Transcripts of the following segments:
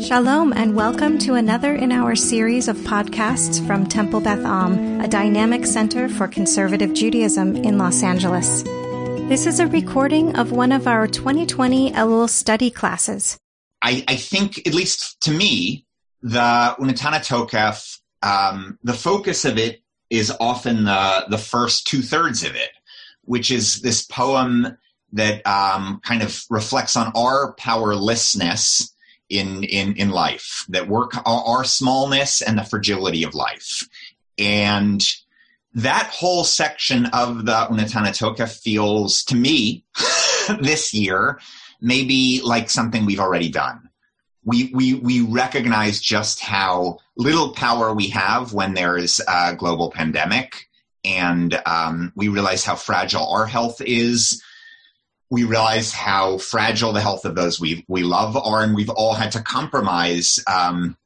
Shalom and welcome to another in our series of podcasts from Temple Beth Am, a dynamic center for conservative Judaism in Los Angeles. This is a recording of one of our 2020 Elul study classes. I, I think, at least to me, the Unetana Tokef, um, the focus of it is often the, the first two thirds of it, which is this poem that um, kind of reflects on our powerlessness in in in life that work our, smallness and the fragility of life and that whole section of the Unetana Tokef feels to me this year maybe like something we've already done. We, we, we recognize just how little power we have when there is a global pandemic. And um, we realize how fragile our health is we realize how fragile the health of those we we love are, and we've all had to compromise um,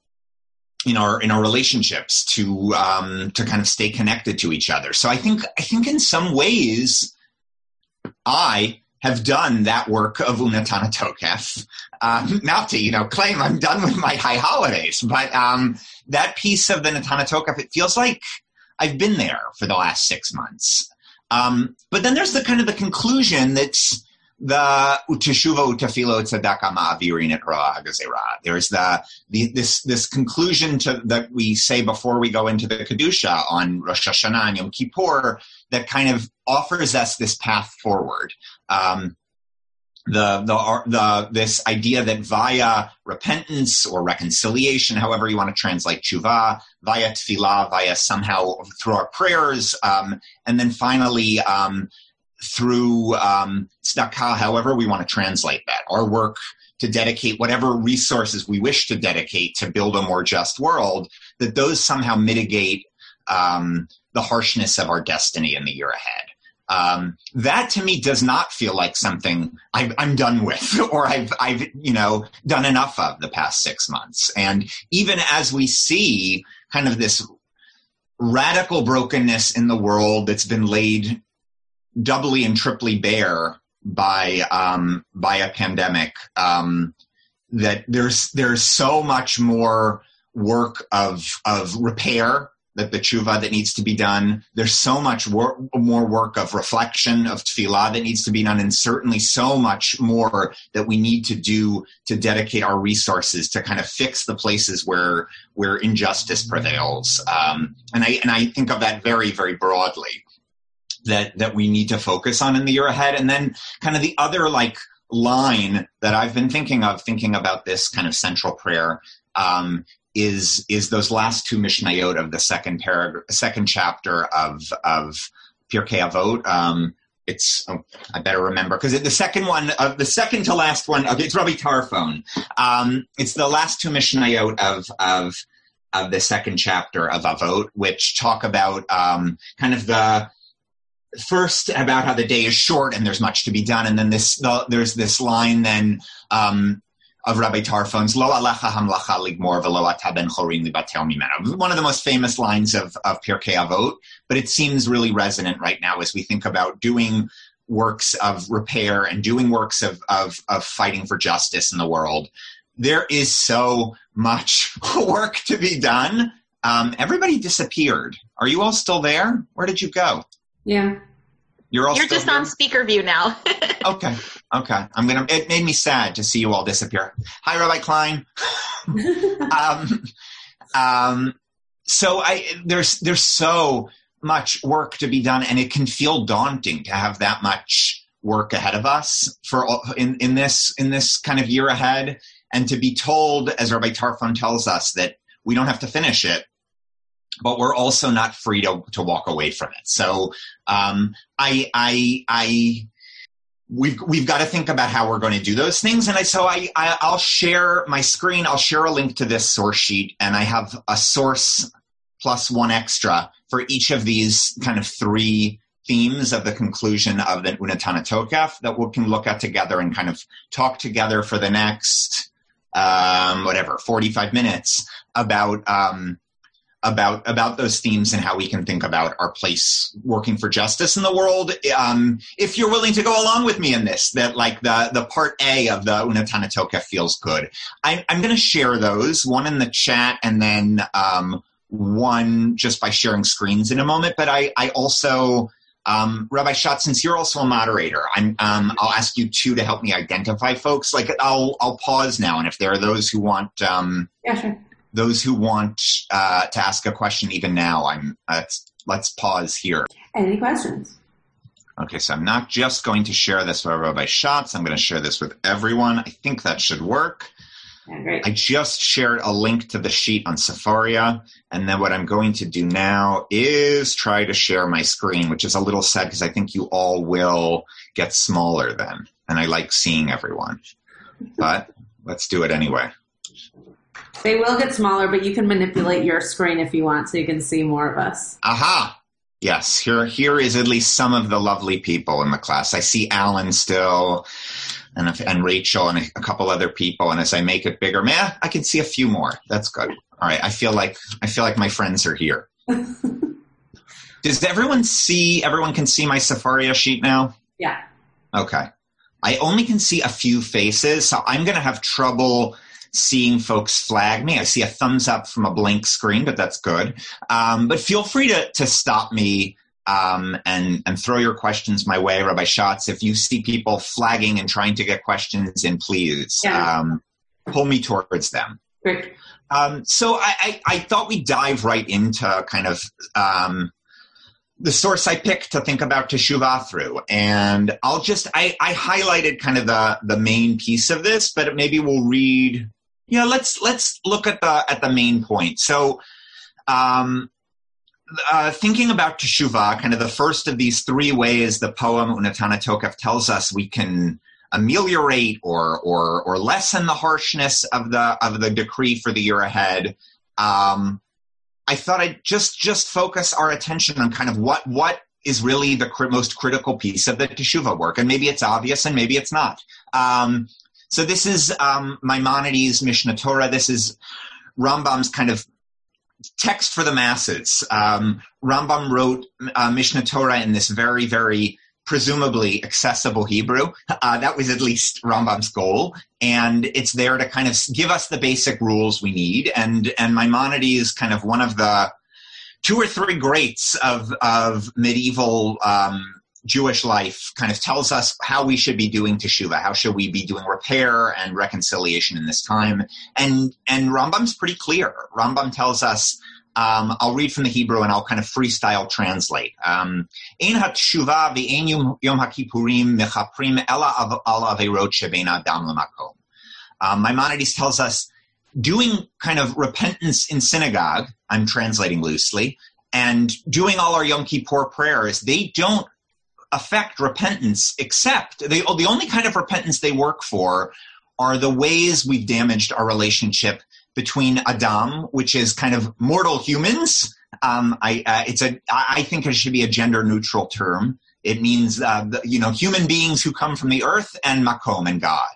in our in our relationships to um, to kind of stay connected to each other. So I think I think in some ways, I have done that work of Unetana Tokef. Um, not to you know claim I'm done with my high holidays, but um, that piece of the Netana Tokef, it feels like I've been there for the last six months. Um, but then there's the kind of the conclusion that's the uteshuva utafilo tzedaka ma'avirin et agazera. There's the, the this this conclusion to that we say before we go into the kedusha on Rosh Hashanah and Yom Kippur that kind of offers us this path forward. Um, the, the, the, this idea that via repentance or reconciliation, however you want to translate tshuva, via tefillah, via somehow through our prayers, um, and then finally, um, through um, however we want to translate that. Our work to dedicate whatever resources we wish to dedicate to build a more just world, that those somehow mitigate um, the harshness of our destiny in the year ahead. Um, that to me does not feel like something i am done with or I've, I've, you know, done enough of the past six months. And even as we see kind of this radical brokenness in the world that's been laid doubly and triply bare by um, by a pandemic. Um, that there's there's so much more work of of repair that the tshuva that needs to be done. There's so much wor- more work of reflection of tefillah that needs to be done, and certainly so much more that we need to do to dedicate our resources to kind of fix the places where where injustice prevails. Um, and I and I think of that very very broadly that that we need to focus on in the year ahead and then kind of the other like line that i've been thinking of thinking about this kind of central prayer um, is is those last two mishnayot of the second paragraph second chapter of of Pirkei Avot. Um, it's oh, I better remember because the second one, uh, the second to last one, okay, it's Rabbi Tarfon. Um, it's the last two mishnayot of of of the second chapter of Avot, which talk about um, kind of the first about how the day is short and there's much to be done, and then this the, there's this line then um, of Rabbi Tarfon's "Lo alecha hamlacha ligmor v'lo ataben chorin libatel mimena." One of the most famous lines of of Pirkei Avot, but it seems really resonant right now as we think about doing works of repair and doing works of of, of fighting for justice in the world. There is so much work to be done. Um, everybody disappeared. Are you all still there? Where did you go? Yeah. You're all You're just here? on speaker view now. okay. Okay. I'm gonna it made me sad to see you all disappear. Hi Rabbi Klein. um, um, so I there's there's so much work to be done and it can feel daunting to have that much work ahead of us for in, in this in this kind of year ahead and to be told as Rabbi Tarfon tells us that we don't have to finish it but we're also not free to, to walk away from it. So um, I, I, I, we've we've got to think about how we're going to do those things. And I, so I, I I'll share my screen. I'll share a link to this source sheet, and I have a source plus one extra for each of these kind of three themes of the conclusion of the Unetana Tokef that we can look at together and kind of talk together for the next um, whatever 45 minutes about um, about about those themes and how we can think about our place working for justice in the world. Um, if you're willing to go along with me in this, that like the the part A of the Unetana Tokef feels good. I, I'm going to share those one in the chat and then um, one just by sharing screens in a moment. But I I also um, Rabbi Schatz, since you're also a moderator, I'm, um, I'll ask you too to help me identify folks. Like I'll, I'll pause now, and if there are those who want, um, yeah, sure those who want uh, to ask a question even now, I'm let's let's pause here. Any questions? Okay, so I'm not just going to share this with Rabbi Schatz. I'm going to share this with everyone. I think that should work. I just shared a link to the sheet on Sefaria, and then what I'm going to do now is try to share my screen, which is a little sad because I think you all will get smaller then, and I like seeing everyone. But let's do it anyway. They will get smaller, but you can manipulate your screen if you want so you can see more of us. Aha! Yes, here here is at least some of the lovely people in the class. I see Alan still, and and Rachel and a couple other people. And as I make it bigger, man, I can see a few more. That's good. All right, I feel like I feel like my friends are here. Does everyone see? Everyone can see my Sefaria sheet now. Yeah. Okay. I only can see a few faces, so I'm going to have trouble seeing folks flag me. I see a thumbs up from a blank screen, but that's good. Um, but feel free to, to stop me um, and, and throw your questions my way, Rabbi Schatz. If you see people flagging and trying to get questions in, please yeah. um, pull me towards them. Great. Um, so I, I, I, thought we'd dive right into kind of um, the source I picked to think about Teshuvah through. And I'll just, I, I highlighted kind of the, the main piece of this, but maybe we'll read yeah, let's let's look at the at the main point. So, um, uh, thinking about teshuvah, kind of the first of these three ways the poem Unetana Tokef tells us we can ameliorate or or or lessen the harshness of the of the decree for the year ahead. Um, I thought I'd just just focus our attention on kind of what what is really the cr- most critical piece of the teshuvah work, and maybe it's obvious and maybe it's not. Um, so this is um, Maimonides' Mishnah Torah. This is Rambam's kind of text for the masses. Um, Rambam wrote uh, Mishneh Torah in this very, very presumably accessible Hebrew. Uh, that was at least Rambam's goal, and it's there to kind of give us the basic rules we need. And and Maimonides kind of one of the two or three greats of of medieval. Um, Jewish life kind of tells us how we should be doing teshuva, how should we be doing repair and reconciliation in this time. And and Rambam's pretty clear. Rambam tells us. Um, I'll read from the Hebrew and I'll kind of freestyle translate. Um, Ein hatshuva v'ein yom hakippurim mechaprim ela al averot shebein adam lemakom. Um, Maimonides tells us doing kind of repentance in synagogue. I'm translating loosely, and doing all our Yom Kippur prayers. They don't affect repentance except they, the only kind of repentance they work for are the ways we've damaged our relationship between Adam, which is kind of mortal humans. Um, I, uh, it's a, I think it should be a gender neutral term. It means, uh, the, you know, human beings who come from the earth and Makom and God.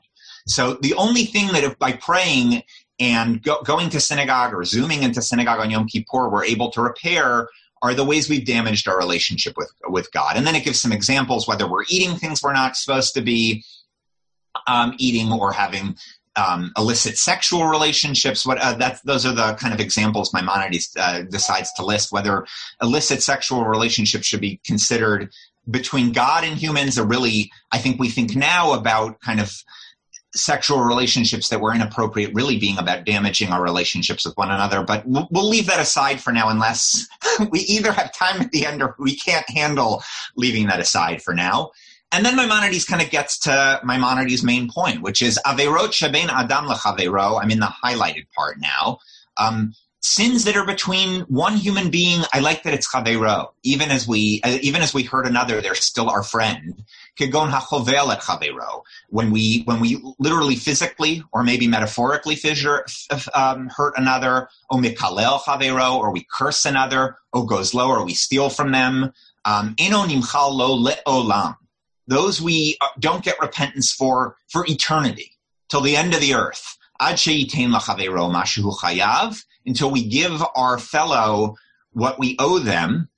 So the only thing that if by praying and go, going to synagogue or zooming into synagogue on Yom Kippur, we're able to repair are the ways we've damaged our relationship with with God. And then it gives some examples whether we're eating things we're not supposed to be um, eating or having um, illicit sexual relationships. What uh, that those are the kind of examples Maimonides uh, decides to list. Whether illicit sexual relationships should be considered between God and humans, or really, I think we think now about kind of sexual relationships that were inappropriate really being about damaging our relationships with one another. But we'll, we'll, leave that aside for now, unless we either have time at the end or we can't handle leaving that aside for now. And then Maimonides kind of gets to Maimonides' main point, which is Averot Shabein Adam Lechavero. I'm in the highlighted part now. Um, sins that are between one human being. I like that it's chavero. Even as we, uh, even as we hurt another, they're still our friend. Kegon hachovel et chavero. When we, when we literally physically or maybe metaphorically fissure, um, hurt another, o mikalel chavero, or we curse another, o gozlo, or we steal from them. Um, nimchal lo le'olam. Those we uh, don't get repentance for for eternity till the end of the earth. Ad sheyitain lachavero mashu chayav until we give our fellow what we owe them,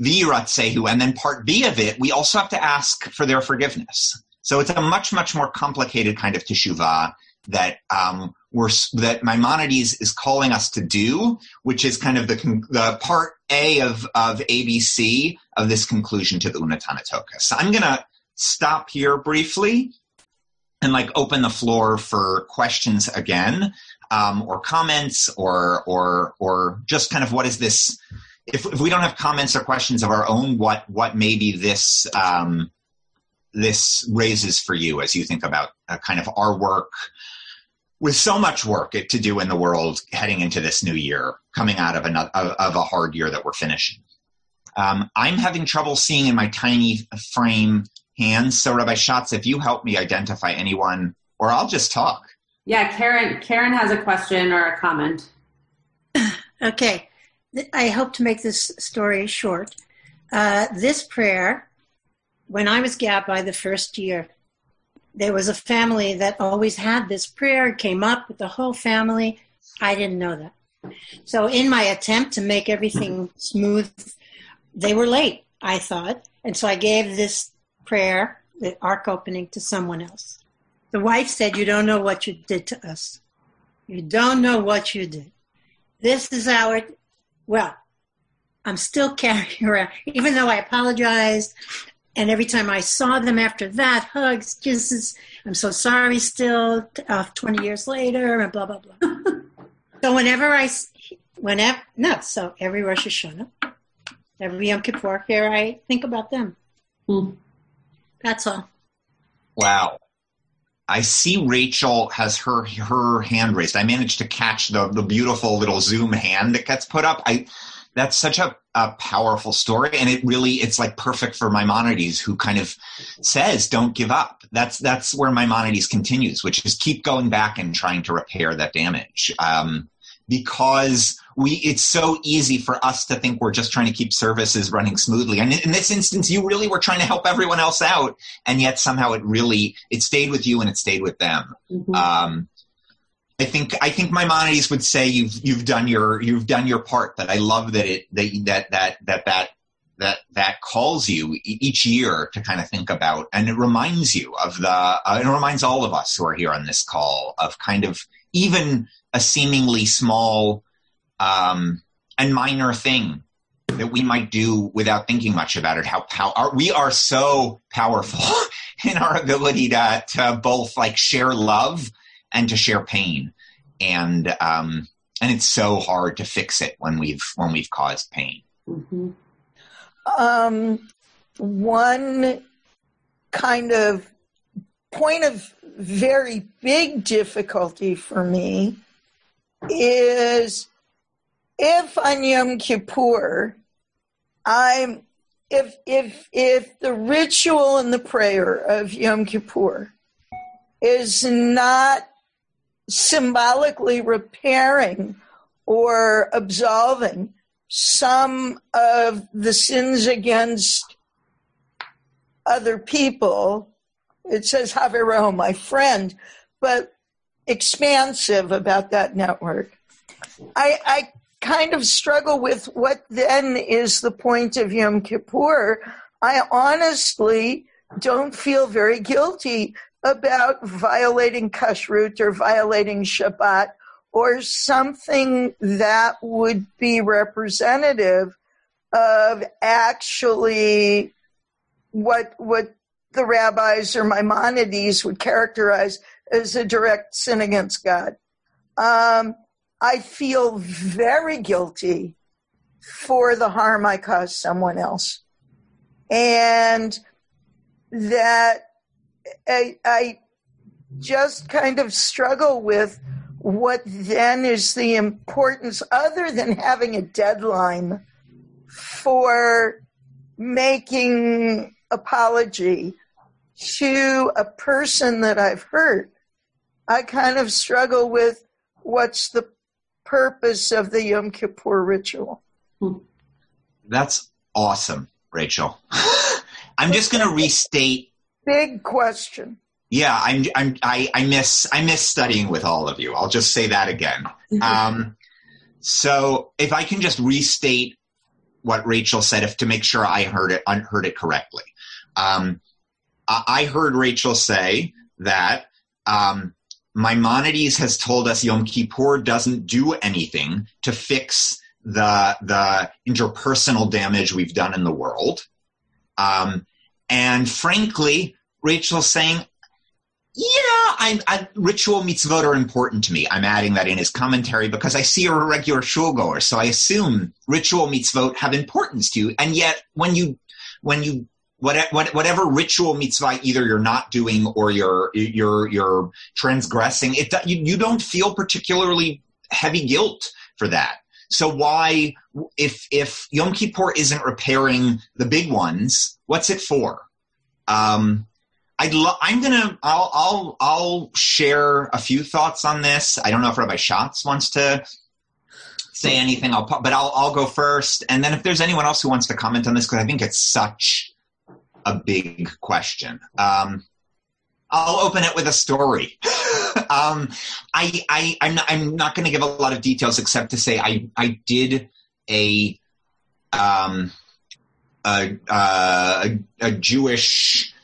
v'yiratzehu, and then part B of it, we also have to ask for their forgiveness. So it's a much, much more complicated kind of teshuvah that um, we're, that Maimonides is calling us to do, which is kind of the the part A of of ABC of this conclusion to the Unetana Tokef. So I'm to stop here briefly and like open the floor for questions again, um, or comments, or or or just kind of what is this? If, if we don't have comments or questions of our own, what what maybe this um, this raises for you as you think about uh, kind of our work with so much work to do in the world heading into this new year, coming out of, another, of a hard year that we're finishing. Um, I'm having trouble seeing in my tiny frame hands. So, Rabbi Schatz, if you help me identify anyone, or I'll just talk. Yeah, Karen. Karen has a question or a comment. okay, I hope to make this story short. Uh, this prayer, when I was Gabbai the first year, there was a family that always had this prayer, came up with the whole family. I didn't know that. So, in my attempt to make everything smooth, they were late, I thought. And so I gave this prayer, the ark opening, to someone else. The wife said, You don't know what you did to us. You don't know what you did. This is our, well, I'm still carrying around, even though I apologized. And every time I saw them after that, hugs, kisses, I'm so sorry still, uh, 20 years later, and blah, blah, blah. so whenever I, whenever, no, so every Rosh Hashanah, every Yom Kippur, here I think about them. Mm. That's all. Wow. I see Rachel has her her hand raised. I managed to catch the the beautiful little zoom hand that gets put up. I that's such a, a powerful story and it really it's like perfect for maimonides who kind of says don't give up that's that's where maimonides continues which is keep going back and trying to repair that damage um, because we it's so easy for us to think we're just trying to keep services running smoothly and in this instance you really were trying to help everyone else out and yet somehow it really it stayed with you and it stayed with them mm-hmm. um, I think I think Maimonides would say you've you've done your you've done your part. But I love that it that that that that that that that calls you each year to kind of think about, and it reminds you of the. Uh, it reminds all of us who are here on this call of kind of even a seemingly small um, and minor thing that we might do without thinking much about it. How how we are so powerful in our ability to to both like share love and to share pain. And um, and it's so hard to fix it when we've when we've caused pain. Mm-hmm. Um, one kind of point of very big difficulty for me is if on Yom Kippur, I'm if if if the ritual and the prayer of Yom Kippur is not symbolically repairing or absolving some of the sins against other people. It says chavero, my friend, but expansive about that network. I, I kind of struggle with what then is the point of Yom Kippur. I honestly don't feel very guilty about violating kashrut or violating Shabbat or something that would be representative of actually what what the rabbis or Maimonides would characterize as a direct sin against God. Um, I feel very guilty for the harm I caused someone else. And that I, I just kind of struggle with what then is the importance, other than having a deadline for making apology to a person that I've hurt. I kind of struggle with what's the purpose of the Yom Kippur ritual. That's awesome, Rachel. I'm just going to restate big question. Yeah, I'm, I'm, I, I miss I miss studying with all of you. I'll just say that again. Mm-hmm. Um, So if I can just restate what Rachel said, if to make sure I heard it, heard it correctly. Um, I heard Rachel say that um, Maimonides has told us Yom Kippur doesn't do anything to fix the the interpersonal damage we've done in the world. Um, and frankly, Rachel's saying, yeah, I, I, ritual mitzvot are important to me. I'm adding that in his commentary because I see you're a regular shulgoer, so I assume ritual mitzvot have importance to you. And yet, when you when you whatever ritual mitzvah either you're not doing or you're you're you're transgressing, it you, you don't feel particularly heavy guilt for that. So why, if if Yom Kippur isn't repairing the big ones, what's it for? Um, I'd lo- I'm gonna I'll I'll I'll share a few thoughts on this. I don't know if Rabbi Schatz wants to say anything. I'll but I'll I'll go first, and then if there's anyone else who wants to comment on this, because I think it's such a big question. Um, I'll open it with a story. um, I, I, I'm not, I'm not going to give a lot of details except to say I, I did a, um, a, uh, a, a Jewish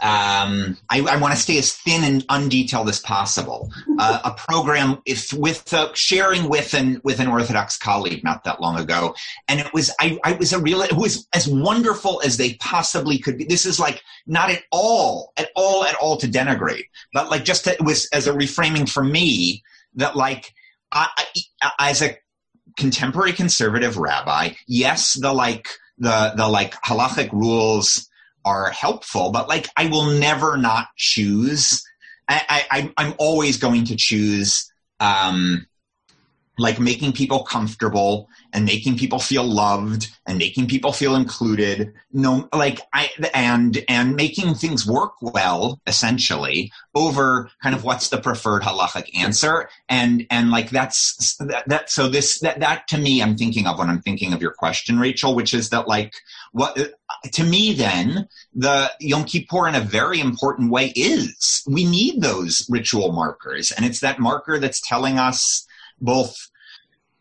um, I, I want to stay as thin and undetailed as possible. Uh, a program if with uh, sharing with an with an Orthodox colleague not that long ago, and it was I, I was a real it was as wonderful as they possibly could be. This is like not at all at all at all to denigrate, but like just to, it was as a reframing for me that like I, I, as a contemporary conservative rabbi, yes, the like the the like halachic rules are helpful, but like I will never not choose. I, I I'm always going to choose um, like making people comfortable and making people feel loved and making people feel included. No like i and and making things work well essentially over kind of what's the preferred halachic answer. And and like that's that, that so this that that to me i'm thinking of when i'm thinking of your question rachel which is that like what to me then the yom kippur in a very important way is we need those ritual markers. And it's that marker that's telling us both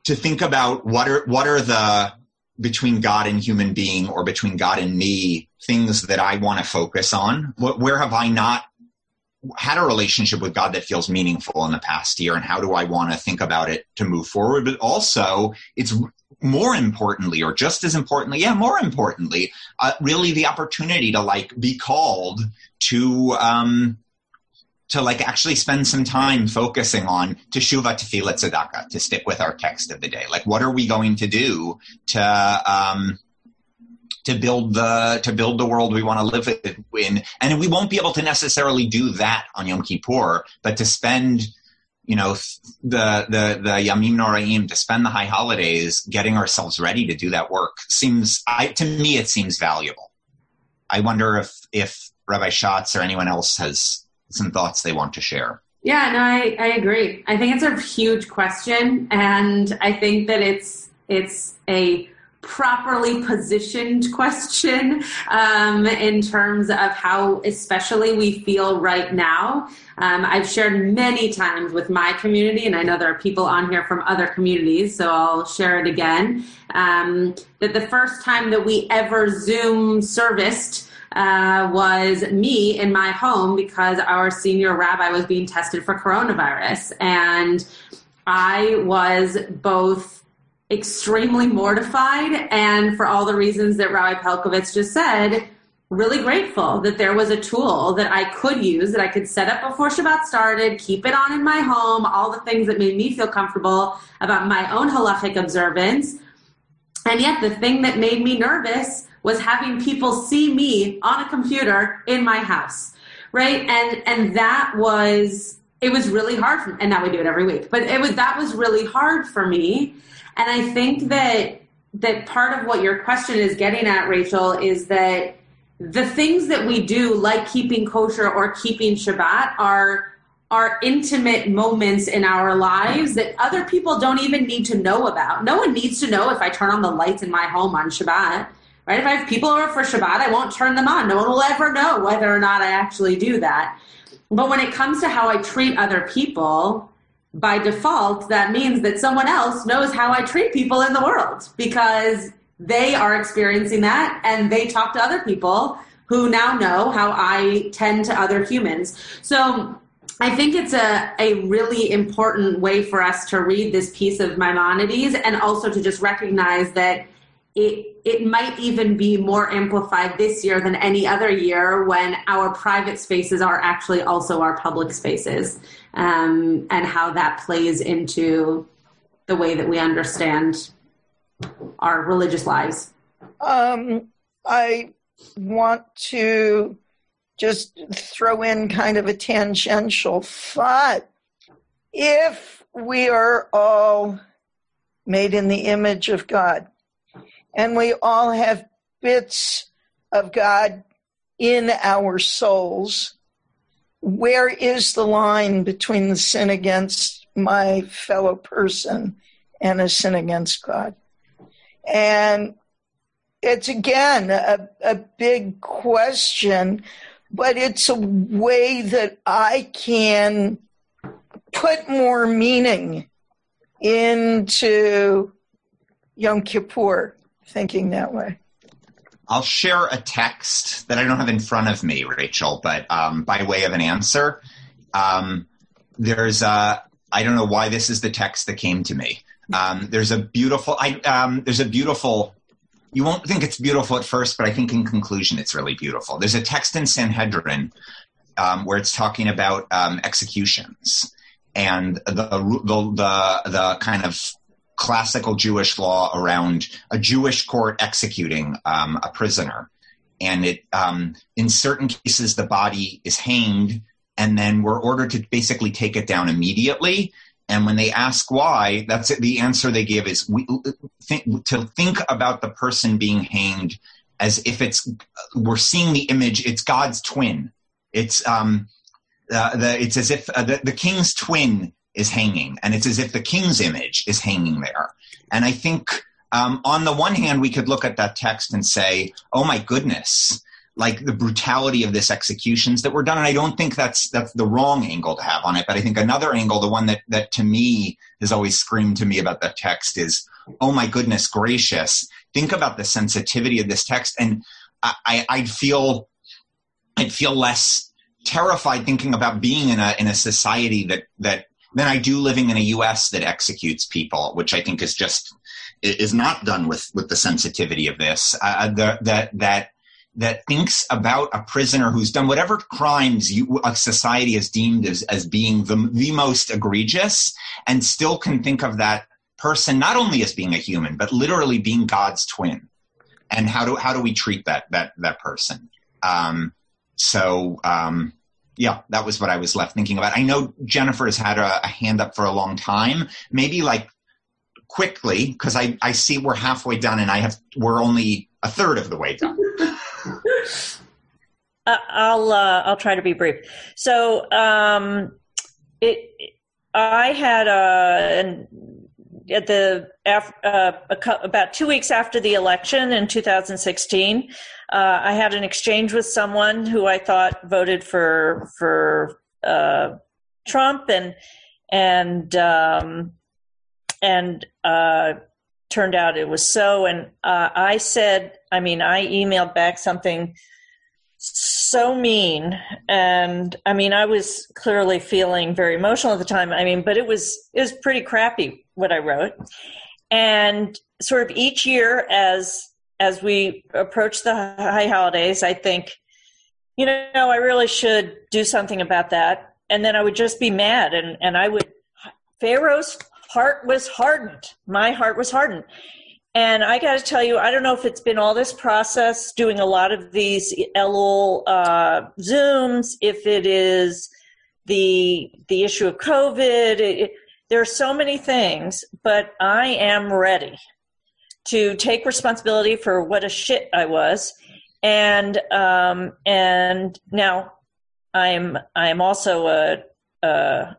to think about what are what are the between God and human being or between God and me things that I want to focus on. Where have I not had a relationship with God that feels meaningful in the past year, and how do I want to think about it to move forward? But also, it's more importantly, or just as importantly, yeah, more importantly, uh, really the opportunity to like be called to um, to like actually spend some time focusing on teshuva, tefillah, tzedakah, to stick with our text of the day. Like, what are we going to do to um, to build the to build the world we want to live in? And we won't be able to necessarily do that on Yom Kippur, but to spend you know the the the Yamim Noraim to spend the high holidays getting ourselves ready to do that work seems I, to me it seems valuable. I wonder if if Rabbi Schatz or anyone else has some thoughts they want to share. Yeah, no, I, I agree. I think it's a huge question, and I think that it's it's a properly positioned question um, in terms of how, especially, we feel right now. Um, I've shared many times with my community, and I know there are people on here from other communities, so I'll share it again. Um, that the first time that we ever Zoom serviced uh, was me in my home because our senior rabbi was being tested for coronavirus. And I was both extremely mortified and for all the reasons that Rabbi Pelcovitz just said, really grateful that there was a tool that I could use that I could set up before Shabbat started, keep it on in my home, all the things that made me feel comfortable about my own halachic observance. And yet the thing that made me nervous was having people see me on a computer in my house, right? And and that was it was really hard for, and now we do it every week. But it was that was really hard for me. And I think that that part of what your question is getting at, Rachel, is that the things that we do, like keeping kosher or keeping Shabbat, are are intimate moments in our lives that other people don't even need to know about. No one needs to know if I turn on the lights in my home on Shabbat right? If I have people over for Shabbat, I won't turn them on. No one will ever know whether or not I actually do that. But when it comes to how I treat other people, by default, that means that someone else knows how I treat people in the world because they are experiencing that and they talk to other people who now know how I tend to other humans. So I think it's a, a really important way for us to read this piece of Maimonides and also to just recognize that it it might even be more amplified this year than any other year when our private spaces are actually also our public spaces um, and how that plays into the way that we understand our religious lives um, i want to just throw in kind of a tangential thought. If we are all made in the image of God and we all have bits of God in our souls, where is the line between the sin against my fellow person and a sin against God? And it's again a, a big question but it's a way that I can put more meaning into Yom Kippur, thinking that way. I'll share a text that I don't have in front of me, Rachel, but um, by way of an answer. Um, there's a, I don't know why this is the text that came to me. Um, there's a beautiful, I, um, there's a beautiful you won't think it's beautiful at first, but I think in conclusion it's really beautiful. There's a text in Sanhedrin um, where it's talking about um, executions and the, the the the kind of classical Jewish law around a Jewish court executing um, a prisoner, and it um, in certain cases the body is hanged, and then we're ordered to basically take it down immediately and when they ask why, that's it. the answer they give is we, think, to think about the person being hanged as if it's we're seeing the image. It's God's twin. It's um, uh, the, it's as if uh, the, the king's twin is hanging, and it's as if the king's image is hanging there. And I think um, on the one hand, we could look at that text and say, "Oh my goodness." like the brutality of this executions that were done. And I don't think that's that's the wrong angle to have on it. But I think another angle, the one that that to me has always screamed to me about the text is, oh my goodness gracious, think about the sensitivity of this text. And I, I'd feel I'd feel less terrified thinking about being in a in a society that that than I do living in a US that executes people, which I think is just is not done with with the sensitivity of this. Uh, the, that that that thinks about a prisoner who's done whatever crimes you, a society has deemed as, as being the, the most egregious and still can think of that person not only as being a human but literally being god's twin and how do how do we treat that that that person um, so um, yeah that was what i was left thinking about. I know jennifer has had a, a hand up for a long time. Maybe like quickly because I, I see we're halfway done and i have we're only a third of the way done. Uh, I'll uh, I'll try to be brief. So um, it I had a uh, an, at the uh, about two weeks after the election in 2016, uh, I had an exchange with someone who I thought voted for for uh, Trump and and um, and turned out it was so. And I said, I mean, I emailed back something so mean. And i mean i was clearly feeling very emotional at the time. I mean but it was it was pretty crappy what i wrote. And sort of each year as as we approach the high holidays i think you know i really should do something about that. And then i would just be mad and and i would pharaoh's heart was hardened. My heart was hardened. And I got to tell you, I don't know if it's been all this process doing a lot of these Elul uh, Zooms, if it is the the issue of COVID. It, there are so many things, but I am ready to take responsibility for what a shit I was, and um, and now I'm I'm also a, a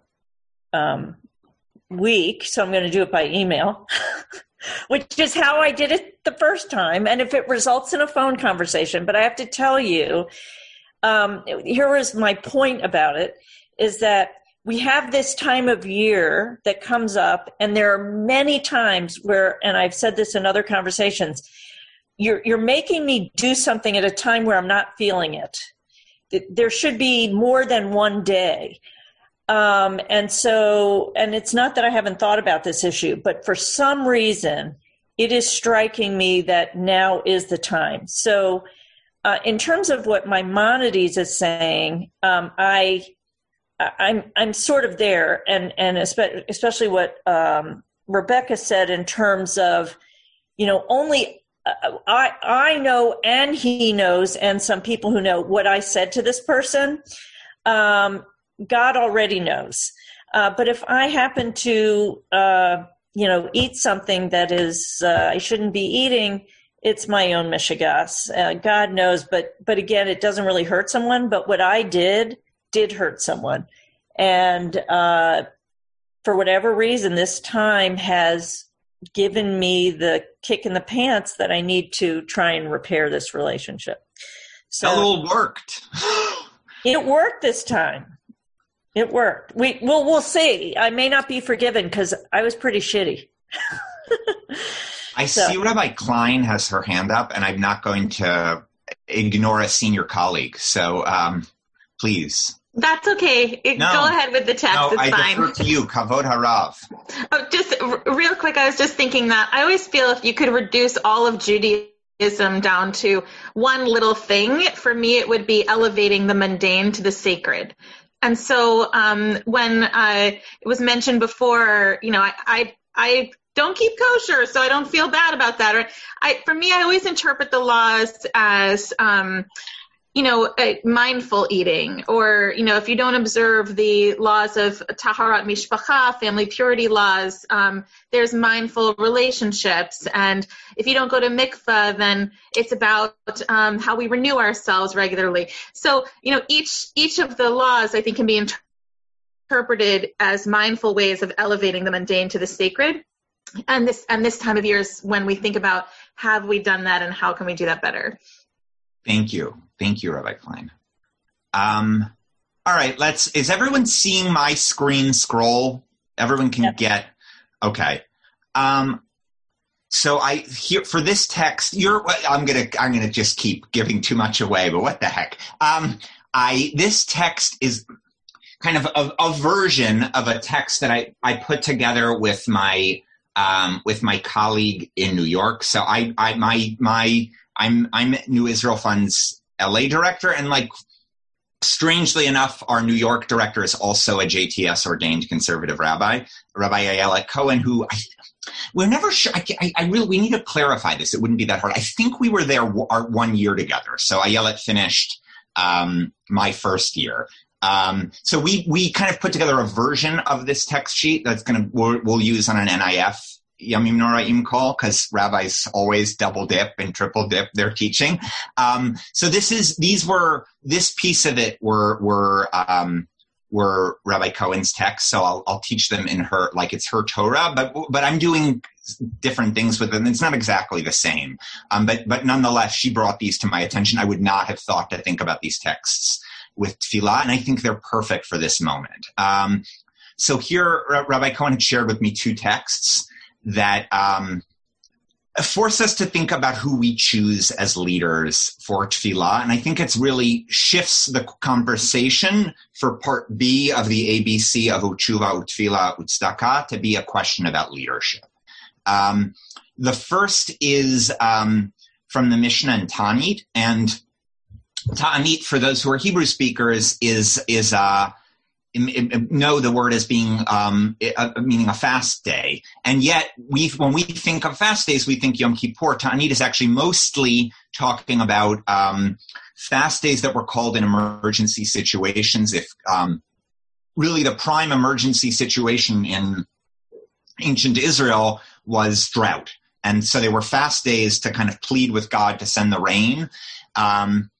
um, weak, so I'm going to do it by email. which is how I did it the first time. And if it results in a phone conversation, but I have to tell you, um, here is my point about it is that we have this time of year that comes up, and there are many times where, and I've said this in other conversations, you're you're making me do something at a time where I'm not feeling it. There should be more than one day. Um, and so, and it's not that I haven't thought about this issue, but for some reason, it is striking me that now is the time. So, uh, in terms of what Maimonides is saying, um, I I'm I'm sort of there, and and especially what um, Rebecca said in terms of, you know, only uh, I I know and he knows, and some people who know what I said to this person. Um, God already knows, uh, but if I happen to, uh, you know, eat something that is uh, I shouldn't be eating, it's my own mishigas. Uh, God knows, but but again, it doesn't really hurt someone. But what I did did hurt someone. And uh, for whatever reason, this time has given me the kick in the pants that I need to try and repair this relationship. So it all worked. it worked this time. It worked. We well, we'll see. I may not be forgiven because I was pretty shitty. I so. see Rabbi Klein has her hand up, and I'm not going to ignore a senior colleague. So um, please. That's okay. No, Go ahead with the text. No, it's I fine. defer to you, Kavod Harav. Oh, just r- real quick, I was just thinking that I always feel if you could reduce all of Judaism down to one little thing, for me it would be elevating the mundane to the sacred. And so um, when uh, it was mentioned before, you know, I, I, I don't keep kosher, so I don't feel bad about that. Or I, for me, I always interpret the laws as um, you know, uh, mindful eating, or, you know, if you don't observe the laws of Taharat Mishpacha, family purity laws, um, there's mindful relationships. And if you don't go to mikvah, then it's about um, how we renew ourselves regularly. So, you know, each, each of the laws, I think, can be interpreted as mindful ways of elevating the mundane to the sacred. And this, and this time of year is when we think about have we done that and how can we do that better? Thank you. Thank you, Rabbi Klein. Um, all right, let's. Is everyone seeing my screen scroll? Everyone can yep. get. Okay. Um, so I here for this text. You're. I'm gonna. I'm gonna just keep giving too much away. But what the heck? Um, I this text is kind of a, a version of a text that I I put together with my um, with my colleague in New York. So I I my my I'm I'm New Israel Fund's LA director, and like strangely enough, our New York director is also a JTS ordained conservative rabbi, Rabbi Ayala Cohen, who I, we're never sure. I, I, really we need to clarify this. It wouldn't be that hard. I think we were there our one year together. So Ayala finished um, my first year. Um, so we we kind of put together a version of this text sheet that's going to we'll, we'll use on an NIF Yamim Noraim call because rabbis always double dip and triple dip their teaching. Um, so this is these were this piece of it were were um, were Rabbi Cohen's texts. So I'll, I'll teach them in her like it's her Torah, but but I'm doing different things with them. It's not exactly the same, um, but but nonetheless, she brought these to my attention. I would not have thought to think about these texts with tefillah, and I think they're perfect for this moment. Um, so here, Rabbi Cohen had shared with me two texts that um, force us to think about who we choose as leaders for tefillah. And I think it's really shifts the conversation for part B of the ABC of Utshuva, Utfila, Utstaka to be a question about leadership. Um, the first is um, from the Mishnah and Ta'anit. And Ta'anit, for those who are Hebrew speakers, is, is uh, know the word as being um, uh, meaning a fast day, and yet we when we think of fast days, we think Yom Kippur. Ta'anit is actually mostly talking about um, fast days that were called in emergency situations. If um, really the prime emergency situation in ancient Israel was drought, and so they were fast days to kind of plead with God to send the rain. Um,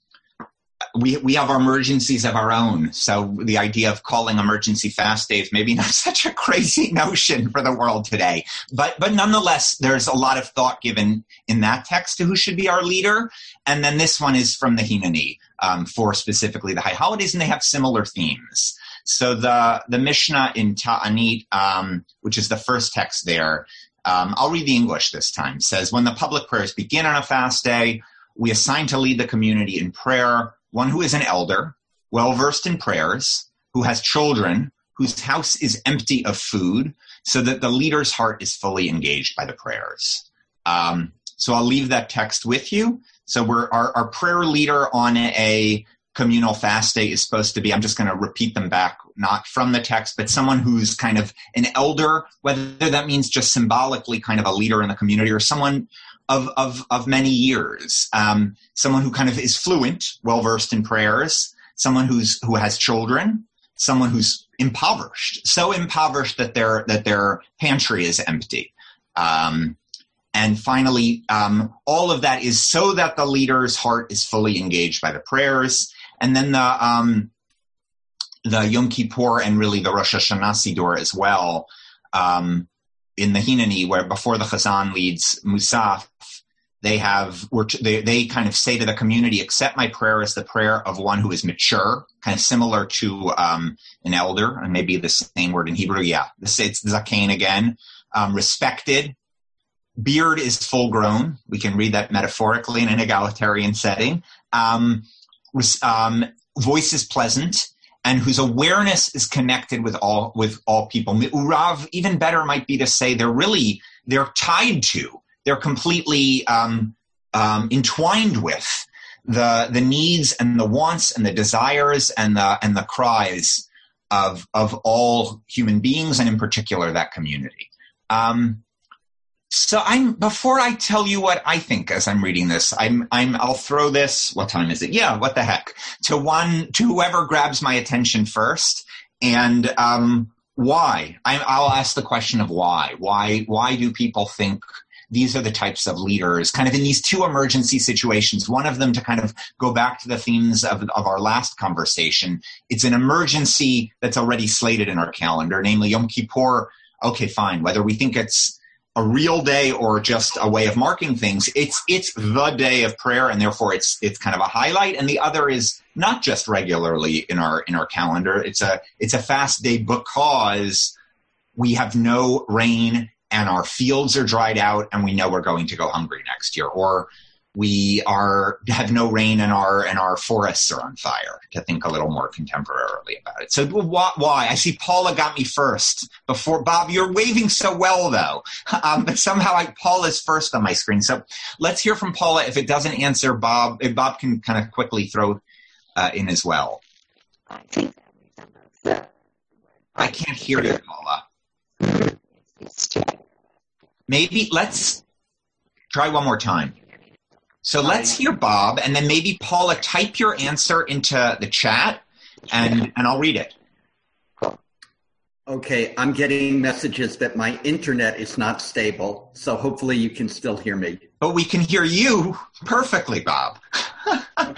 we we have emergencies of our own. So the idea of calling emergency fast days maybe not such a crazy notion for the world today. But but nonetheless, there's a lot of thought given in that text to who should be our leader. And then this one is from the Hineni um, for specifically the high holidays, and they have similar themes. So the the Mishnah in Ta'anit, um, which is the first text there, um, I'll read the English this time. Says when the public prayers begin on a fast day, we assign to lead the community in prayer one who is an elder, well versed in prayers, who has children, whose house is empty of food, so that the leader's heart is fully engaged by the prayers. Um, so I'll leave that text with you. So we're our, our prayer leader on a communal fast day is supposed to be i'm just going to repeat them back not from the text but someone who's kind of an elder whether that means just symbolically kind of a leader in the community or someone of of, of many years um, someone who kind of is fluent well versed in prayers someone who's who has children someone who's impoverished so impoverished that their that their pantry is empty um, and finally, um, all of that is so that the leader's heart is fully engaged by the prayers. And then the um, the Yom Kippur and really the Rosh Hashanah Siddur as well. Um, in the Hineni, where before the Chazan leads Musaf, they have they they kind of say to the community, accept my prayer as the prayer of one who is mature, kind of similar to um, an elder, and maybe the same word in Hebrew. Yeah, this it's zakein again, um, respected, beard is full grown. We can read that metaphorically in an egalitarian setting. Um, um, voice is pleasant and whose awareness is connected with all with all people. Urav, even better might be to say they're really they're tied to, they're completely um, um, entwined with the the needs and the wants and the desires and the and the cries of of all human beings and in particular that community. Um, so I'm before I tell you what I think as I'm reading this, I'm I'm I'll throw this. What time is it? Yeah, what the heck? To one to whoever grabs my attention first, and um, why? I, I'll ask the question of why. Why? Why do people think these are the types of leaders? Kind of in these two emergency situations. One of them to kind of go back to the themes of of our last conversation. It's an emergency that's already slated in our calendar, namely Yom Kippur. Okay, fine. Whether we think it's a real day or just a way of marking things. It's it's the day of prayer, and therefore it's it's kind of a highlight. And the other is not just regularly in our in our calendar. It's a it's a fast day because we have no rain and our fields are dried out, and we know we're going to go hungry next year. Or we are have no rain and our and our forests are on fire to think a little more contemporarily about it. So why? I see paula got me first before bob you're waving so well though. Um, but somehow I, paula's first on my screen. So let's hear from paula. If it doesn't answer bob if bob can kind of quickly throw uh, in as well. I think that i can't hear you paula. Maybe let's try one more time so let's hear Bob, and then maybe Paula, type your answer into the chat, and and I'll read it. Okay, I'm getting messages that my internet is not stable, so hopefully you can still hear me. But we can hear you perfectly, Bob.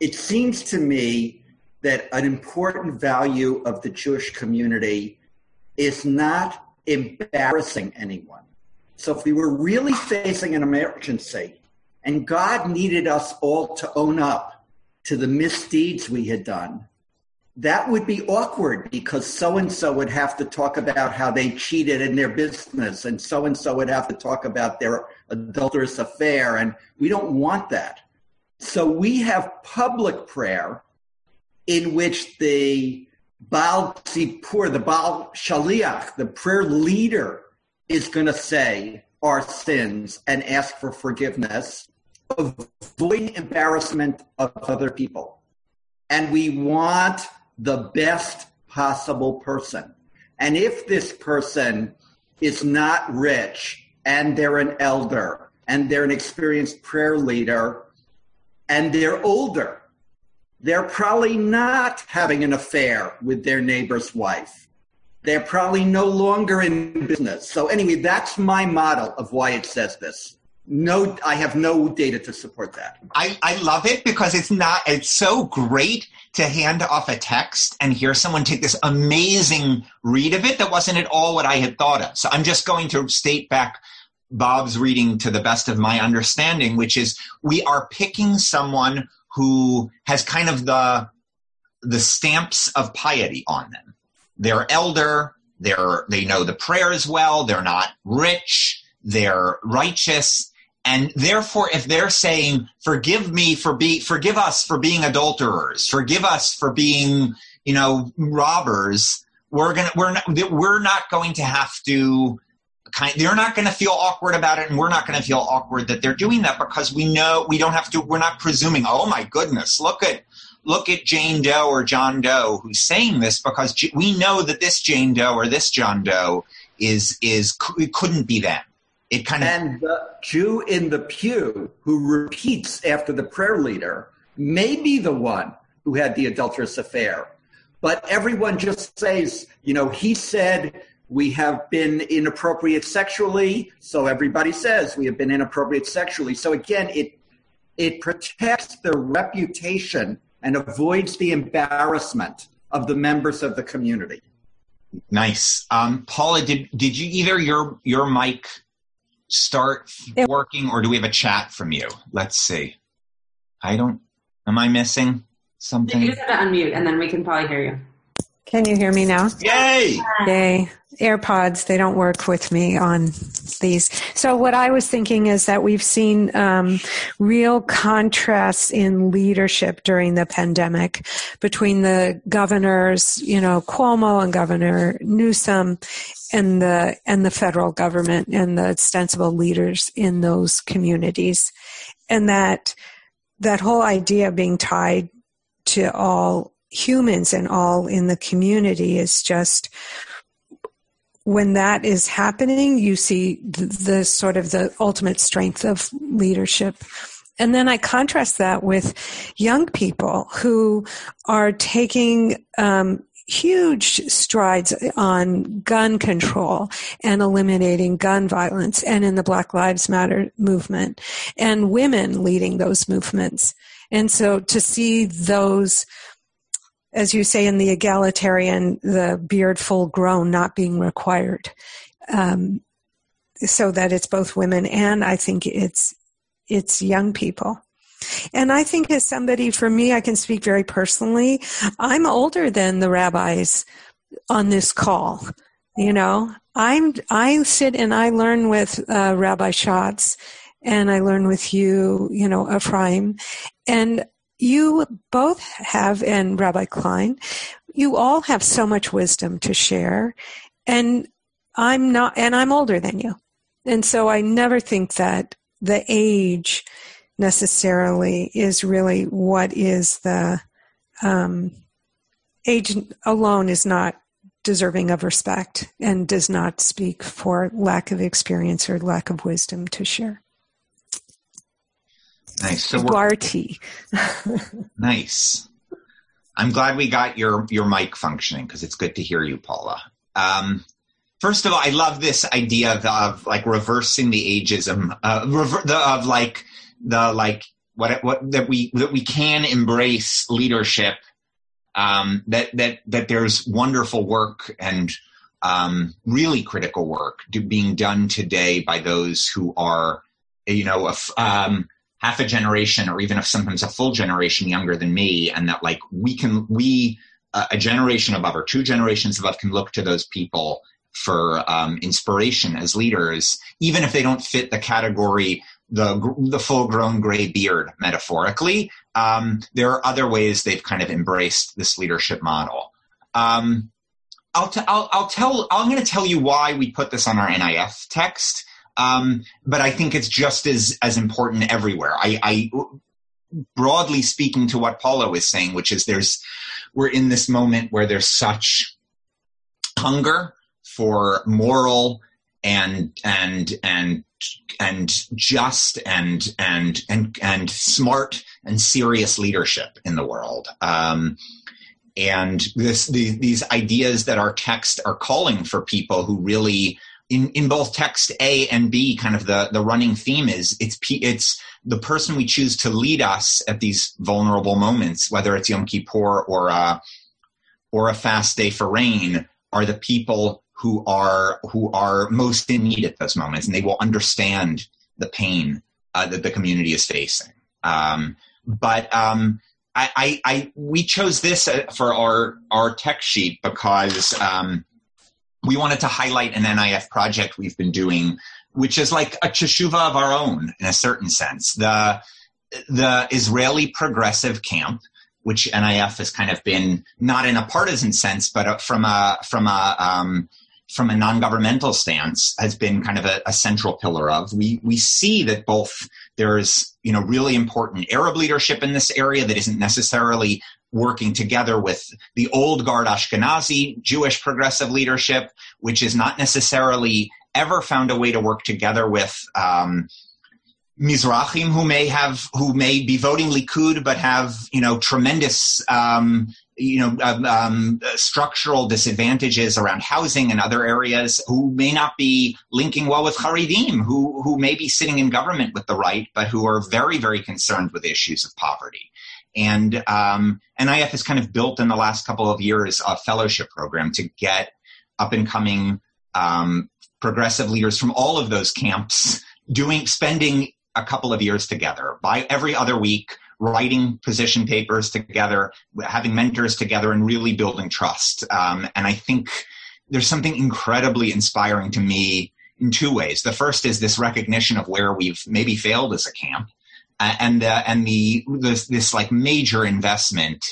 it seems to me that an important value of the Jewish community is not embarrassing anyone. So if we were really facing an emergency, and God needed us all to own up to the misdeeds we had done. That would be awkward because so and so would have to talk about how they cheated in their business, and so and so would have to talk about their adulterous affair, and we don't want that. So we have public prayer in which the Baal Tzipur, the Baal Shaliach, the prayer leader, is going to say our sins and ask for forgiveness avoid embarrassment of other people. And we want the best possible person. And if this person is not rich and they're an elder and they're an experienced prayer leader and they're older, they're probably not having an affair with their neighbor's wife. They're probably no longer in business. So, anyway, that's my model of why it says this no i have no data to support that I, I love it because it's not it's so great to hand off a text and hear someone take this amazing read of it that wasn't at all what i had thought of so i'm just going to state back bob's reading to the best of my understanding which is we are picking someone who has kind of the the stamps of piety on them. They're elder, they're they know the prayers well, they're not rich, they're righteous, and therefore if they're saying forgive me for be forgive us for being adulterers, forgive us for being, you know, robbers, we're to we're not we're not going to have to kind they're not going to feel awkward about it and we're not going to feel awkward that they're doing that because we know we don't have to we're not presuming oh my goodness look at look at Jane Doe or John Doe who's saying this because we know that this Jane Doe or this John Doe is is it couldn't be them. It kind of and the Jew in the pew who repeats after the prayer leader may be the one who had the adulterous affair, but everyone just says, you know, he said we have been inappropriate sexually, so everybody says we have been inappropriate sexually. So again, it it protects the reputation and avoids the embarrassment of the members of the community. Nice. Um, Paula, did did you either your your mic start working or do we have a chat from you? Let's see. I don't. Am I missing something? You just have to unmute, and then we can probably hear you. Can you hear me now? Yay! Yay. AirPods, they don't work with me on these. So what I was thinking is that we've seen um, real contrasts in leadership during the pandemic between the governors, you know, Cuomo and Governor Newsom, and the and the federal government and the ostensible leaders in those communities, and that that whole idea of being tied to all humans and all in the community is just when that is happening, you see the, the, sort of the ultimate strength of leadership. And then I contrast that with young people who are taking um, huge strides on gun control and eliminating gun violence and in the Black Lives Matter movement and women leading those movements. And so to see those as you say in the egalitarian, the beard full grown not being required. Um, so that it's both women and I think it's it's young people. And I think as somebody, for me, I can speak very personally. I'm older than the rabbis on this call. You know, I'm I sit and I learn with uh, Rabbi Schatz, and I learn with you, you know, Ephraim, and you both have, and Rabbi Klein, you all have so much wisdom to share. And I'm not, and I'm older than you. And so I never think that the age necessarily is really what is the, um, age alone is not deserving of respect and does not speak for lack of experience or lack of wisdom to share. Nice. So nice. I'm glad we got your your mic functioning because it's good to hear you, Paula. Um, first of all, I love this idea of, of like reversing the ageism uh, rever- the, of like the like what what that we that we can embrace leadership. Um, that that that there's wonderful work and um, really critical work being done today by those who are you know um, half a generation or even if sometimes a full generation younger than me and that like we can we uh, a generation above or two generations above can look to those people for um, inspiration as leaders even if they don't fit the category the the full grown gray beard metaphorically. Um, there are other ways they've kind of embraced this leadership model. Um, I'll, t- I'll, I'll tell i'm going to tell you why we put this on our NIF text um, but I think it's just as as important everywhere. I, I broadly speaking to what Paula was saying, which is there's we're in this moment where there's such hunger for moral and and and and just and and and and smart and serious leadership in the world. Um, and this the, these ideas that our text are calling for people who really in, in both text A and B, kind of the, the running theme is it's it's the person we choose to lead us at these vulnerable moments, whether it's Yom Kippur or a, or a fast day for rain, are the people who are who are most in need at those moments, and they will understand the pain uh, that the community is facing. Um, but um, I, I, I, we chose this uh, for our our tech sheet because um, we wanted to highlight an NIF project we've been doing, which is like a teshuva of our own in a certain sense. The the Israeli Progressive Camp, which NIF has kind of been not in a partisan sense, but from a from a um, from a non-governmental stance has been kind of a, a, central pillar of. We we see that both there's you know really important Arab leadership in this area that isn't necessarily working together with the old guard Ashkenazi Jewish progressive leadership, which is not necessarily ever found a way to work together with um, Mizrahim who may have who may be voting Likud but have you know tremendous um, you know um, um, structural disadvantages around housing and other areas who may not be linking well with Haredim who who may be sitting in government with the right but who are very very concerned with issues of poverty and um, NIF has kind of built in the last couple of years a fellowship program to get up and coming um, progressive leaders from all of those camps doing spending a couple of years together. By every other week writing position papers together having mentors together and really building trust. Um, and i think there's something incredibly inspiring to me in two ways. The first is this recognition of where we've maybe failed as a camp uh, and uh, and the this, this like major investment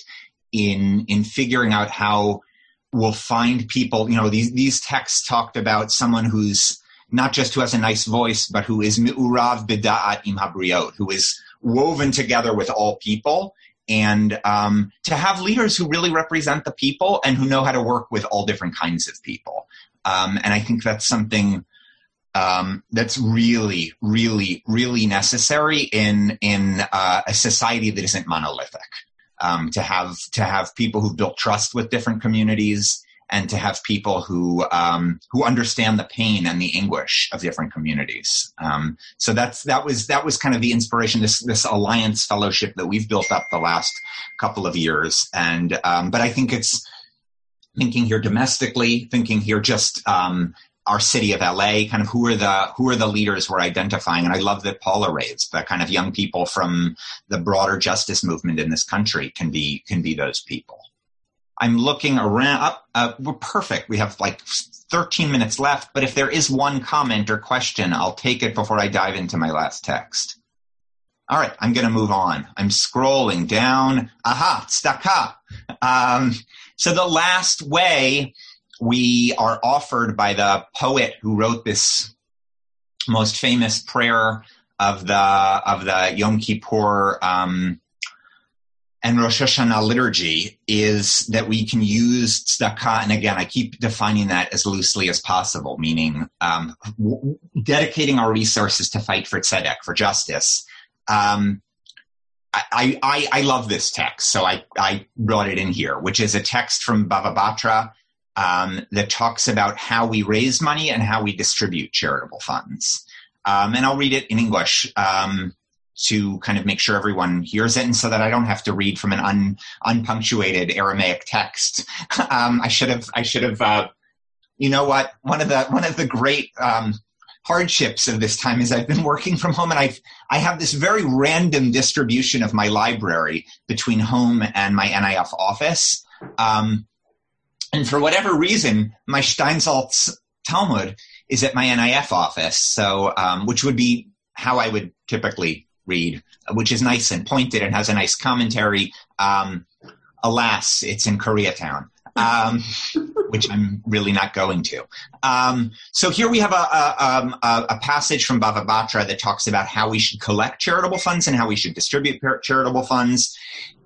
in in figuring out how we'll find people you know these these texts talked about someone who's not just who has a nice voice, but who is mi'urav bida'at im habriot, who is woven together with all people. And um, to have leaders who really represent the people and who know how to work with all different kinds of people. Um, and I think that's something um, that's really, really, really necessary in in uh, a society that isn't monolithic. Um, to have to have people who built trust with different communities and to have people who um, who understand the pain and the anguish of different communities. Um, so that's that was that was kind of the inspiration. This this alliance fellowship that we've built up the last couple of years, and um, but I think it's thinking here domestically, thinking here just um, our city of LA, kind of who are the who are the leaders we're identifying, and I love that Paula raised the kind of young people from the broader justice movement in this country can be can be those people. I'm looking around. Up, uh, we're perfect. We have like 13 minutes left. But if there is one comment or question, I'll take it before I dive into my last text. All right, I'm going to move on. I'm scrolling down. Aha, tzedakah. Um, so the last way we are offered by the poet who wrote this most famous prayer of the of the Yom Kippur um, and Rosh Hashanah liturgy is that we can use tzedakah, and again, I keep defining that as loosely as possible, meaning um, w- dedicating our resources to fight for tzedek, for justice. Um, I, I, I, love this text, so I, I brought it in here, which is a text from Bava Batra um, that talks about how we raise money and how we distribute charitable funds. Um, and I'll read it in English. Um, to kind of make sure everyone hears it and so that I don't have to read from an un, unpunctuated Aramaic text. Um, I should have, I should have, uh, you know what? One of the, one of the great, um, hardships of this time is I've been working from home and I've, I have this very random distribution of my library between home and my NIF office. Um, and for whatever reason, my Steinsaltz Talmud is at my NIF office. So, um, which would be how I would typically read, which is nice and pointed and has a nice commentary. Um, alas, it's in Koreatown. Um, which I'm really not going to. Um, so here we have a, a, um, a, a, passage from Bava Batra that talks about how we should collect charitable funds and how we should distribute charitable funds.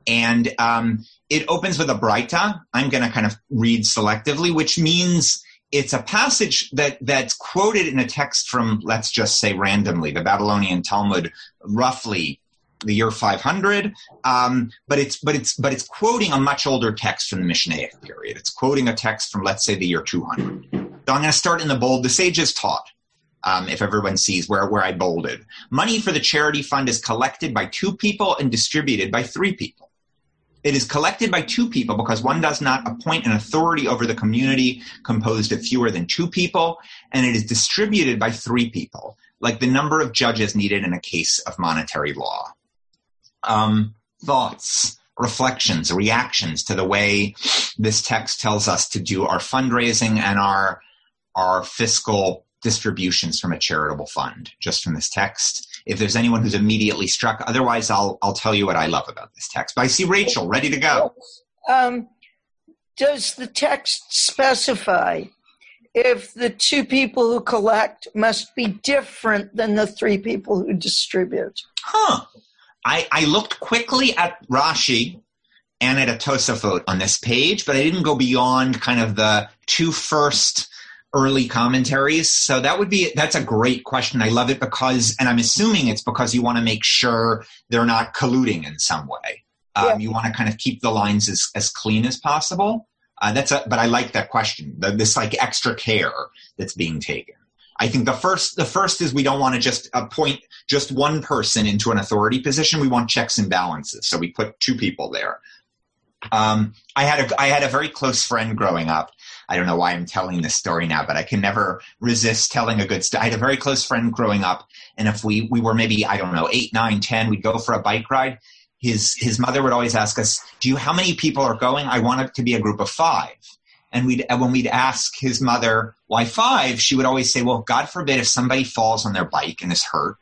And um, it opens with a braita. I'm going to kind of read selectively, which means it's a passage that that's quoted in a text from let's just say randomly the Babylonian Talmud, roughly the year 500. Um, but it's but it's but it's quoting a much older text from the Mishnaic period. It's quoting a text from let's say the year 200. So I'm going to start in the bold. The sages taught. Um, if everyone sees where, where I bolded. Money for the charity fund is collected by two people and distributed by three people. It is collected by two people because one does not appoint an authority over the community composed of fewer than two people, and it is distributed by three people, like the number of judges needed in a case of monetary law. Um, thoughts reflections, reactions to the way this text tells us to do our fundraising and our our fiscal distributions from a charitable fund, just from this text. If there's anyone who's immediately struck, otherwise I'll I'll tell you what I love about this text. But I see Rachel ready to go. Um, does the text specify if the two people who collect must be different than the three people who distribute? Huh. I, I looked quickly at Rashi and at a Tosafot on this page, but I didn't go beyond kind of the two first early commentaries. So that would be that's a great question. I love it because, and I'm assuming it's because you want to make sure they're not colluding in some way. Um, yeah. You want to kind of keep the lines as, as clean as possible. Uh, that's a, but I like that question. The, this like extra care that's being taken. I think the first the first is we don't want to just appoint just one person into an authority position. We want checks and balances. So we put two people there. Um, I had a I had a very close friend growing up. I don't know why I'm telling this story now, but I can never resist telling a good story. I had a very close friend growing up, and if we we were maybe I don't know eight, nine, ten, we'd go for a bike ride. His his mother would always ask us, "Do you how many people are going? I want it to be a group of five. And we'd when we'd ask his mother why five, she would always say, "Well, God forbid if somebody falls on their bike and is hurt,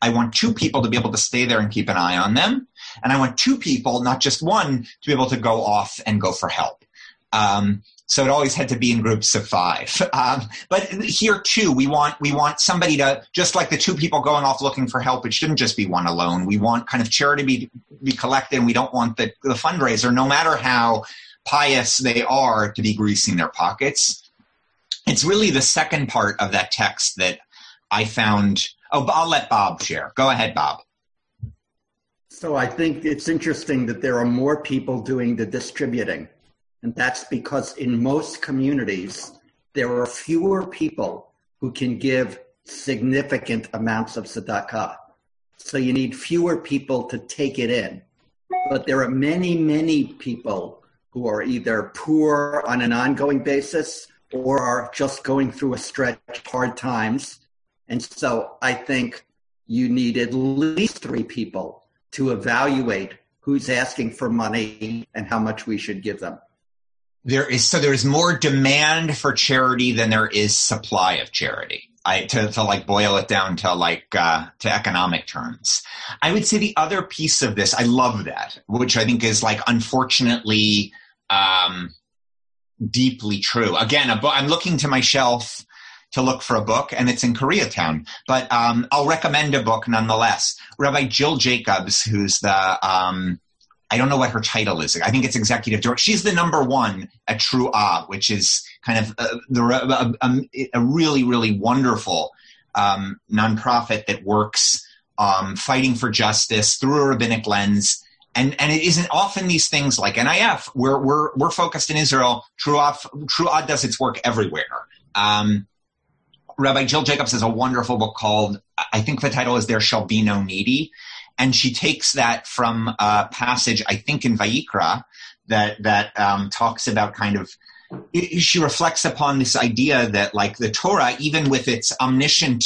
I want two people to be able to stay there and keep an eye on them, and I want two people, not just one, to be able to go off and go for help." Um, so it always had to be in groups of five. Um, but here too, we want we want somebody to just like the two people going off looking for help. It shouldn't just be one alone. We want kind of charity be be collected. and We don't want the the fundraiser, no matter how pious they are, to be greasing their pockets. It's really the second part of that text that I found. Oh, I'll let Bob share. Go ahead, Bob. So I think it's interesting that there are more people doing the distributing and that's because in most communities, there are fewer people who can give significant amounts of tzedakah. So you need fewer people to take it in. But there are many, many people who are either poor on an ongoing basis or are just going through a stretch of hard times. And so I think you need at least three people to evaluate who's asking for money and how much we should give them there is so there is more demand for charity than there is supply of charity. I, to, to like boil it down to like uh, to economic terms. I would say the other piece of this, I love that, which I think is like unfortunately um, deeply true. Again, a book, I'm looking to my shelf to look for a book, and it's in Koreatown. But um, I'll recommend a book nonetheless. Rabbi Jill Jacobs, who's the um, I don't know what her title is. I think it's executive director. She's the number one at Truah, which is kind of uh, the, uh, um, a really, really wonderful um, nonprofit that works um, fighting for justice through a rabbinic lens. And, and it isn't often these things like NIF. We're, we're, we're focused in Israel. True Ah, True Ah does its work everywhere. Um, Rabbi Jill Jacobs has a wonderful book called, I think the title is There Shall Be No Needy and she takes that from a passage, I think, in Vayikra that that um, talks about kind of. She reflects upon this idea that, like the Torah, even with its omniscient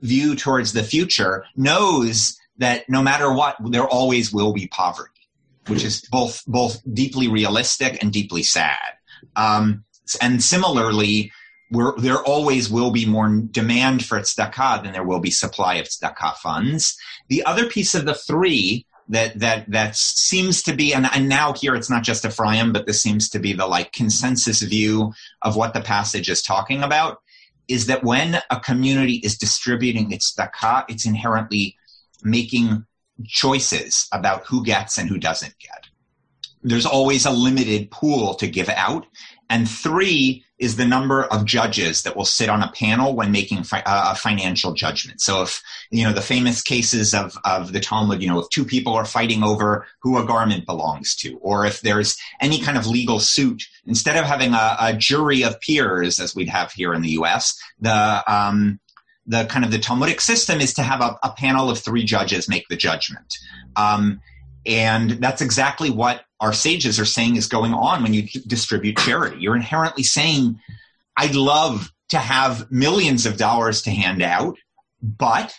view towards the future, knows that no matter what, there always will be poverty, which is both both deeply realistic and deeply sad. Um, and similarly, there always will be more demand for tzedakah than there will be supply of tzedakah funds. The other piece of the three that that that seems to be, and, and now here it's not just Ephraim, but this seems to be the like consensus view of what the passage is talking about, is that when a community is distributing its tzedakah, it's inherently making choices about who gets and who doesn't get. There's always a limited pool to give out, and three is the number of judges that will sit on a panel when making fi- uh, a financial judgment. So if, you know, the famous cases of, of the Talmud, you know, if two people are fighting over who a garment belongs to, or if there's any kind of legal suit, instead of having a, a jury of peers, as we'd have here in the U.S., the, um, the kind of the Talmudic system is to have a, a panel of three judges make the judgment. Um, and that's exactly what our sages are saying is going on when you distribute charity. You're inherently saying, I'd love to have millions of dollars to hand out, but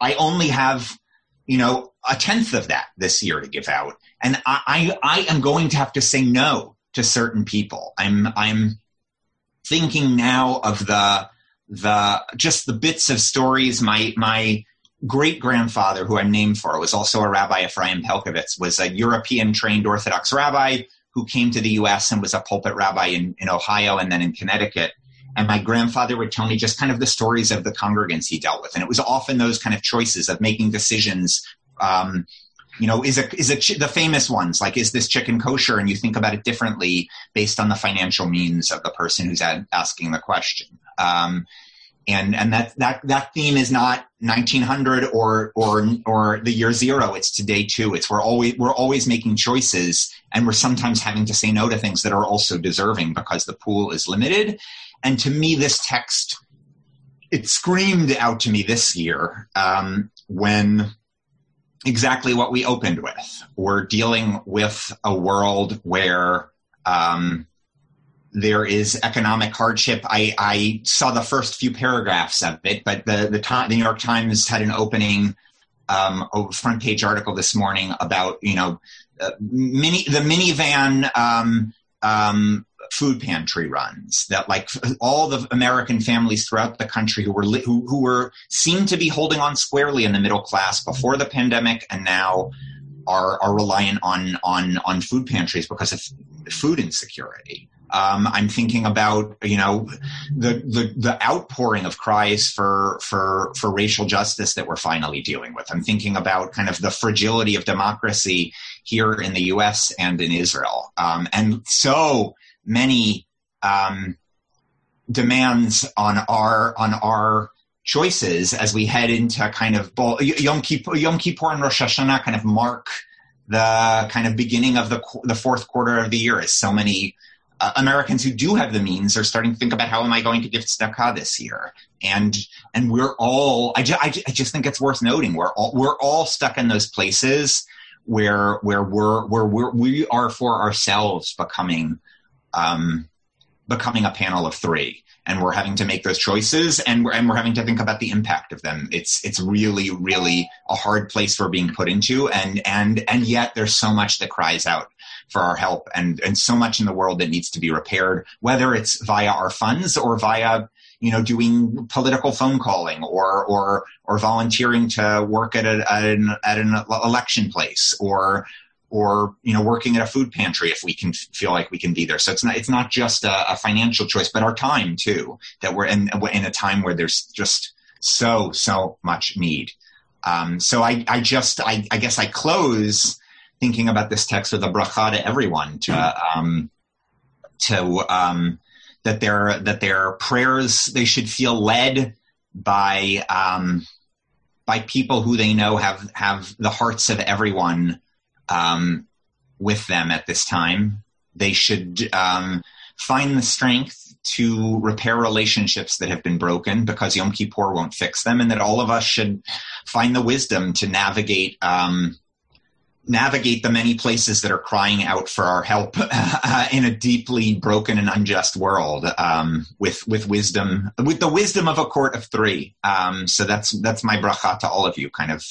I only have you know, a tenth of that this year to give out. And I, I, I am going to have to say no to certain people. I'm, I'm thinking now of the, the, just the bits of stories. My, my great grandfather, who I'm named for, was also a rabbi, Ephraim Pelkovitz, was a European trained Orthodox rabbi who came to the U.S. and was a pulpit rabbi in, in Ohio and then in Connecticut. And my grandfather would tell me just kind of the stories of the congregants he dealt with. And it was often those kind of choices of making decisions. Um, you know, is a, is a, the famous ones like, is this chicken kosher? And you think about it differently based on the financial means of the person who's ad- asking the question. Um, and and that that that theme is not 1900 or or or the year zero. It's today too. It's we're always we're always making choices and we're sometimes having to say no to things that are also deserving because the pool is limited. And to me this text it screamed out to me this year um, when exactly what we opened with. We're dealing with a world where um, there is economic hardship. I, I, saw the first few paragraphs of it, but the the, the New York Times had an opening um, front page article this morning about you know uh, mini the minivan um, um, food pantry runs that like all the American families throughout the country who were li- who, who were seemed to be holding on squarely in the middle class before the pandemic and now are are reliant on on on food pantries because of food insecurity. Um, I'm thinking about you know the, the the outpouring of cries for for for racial justice that we're finally dealing with. I'm thinking about kind of the fragility of democracy here in the U.S. and in Israel, um, and so many um, demands on our on our choices as we head into kind of Yom Kippur, Yom Kippur and Rosh Hashanah kind of mark the kind of beginning of the the fourth quarter of the year as so many uh, Americans who do have the means are starting to think about how am I going to give tzedakah this year, and and we're all I, ju- I, ju- I just think it's worth noting we're all we're all stuck in those places where where we're where we're we are for ourselves becoming um, becoming a panel of three. And we're having to make those choices and we're, and we're having to think about the impact of them. It's it's really really a hard place we're being put into and and and yet there's so much that cries out for our help and and so much in the world that needs to be repaired whether it's via our funds or via you know doing political phone calling or or or volunteering to work at, a, at an at an election place or or you know working at a food pantry if we can feel like we can be there. So it's not it's not just a, a financial choice but our time too that we're in in a time where there's just so so much need. Um, so I, I just I, I guess I close thinking about this text with a bracha to everyone to um, to um, that their that their prayers they should feel led by um, by people who they know have have the hearts of everyone um, with them at this time. They should um, find the strength to repair relationships that have been broken because Yom Kippur won't fix them, and that all of us should find the wisdom to navigate um, navigate the many places that are crying out for our help uh, in a deeply broken and unjust world um, with with wisdom with the wisdom of a court of three um, so that's that's my bracha to all of you kind of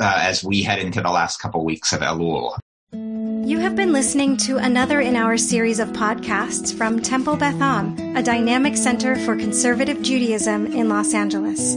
uh, as we head into the last couple weeks of elul you have been listening to another in our series of podcasts from Temple Beth Am, a dynamic center for conservative Judaism in Los Angeles.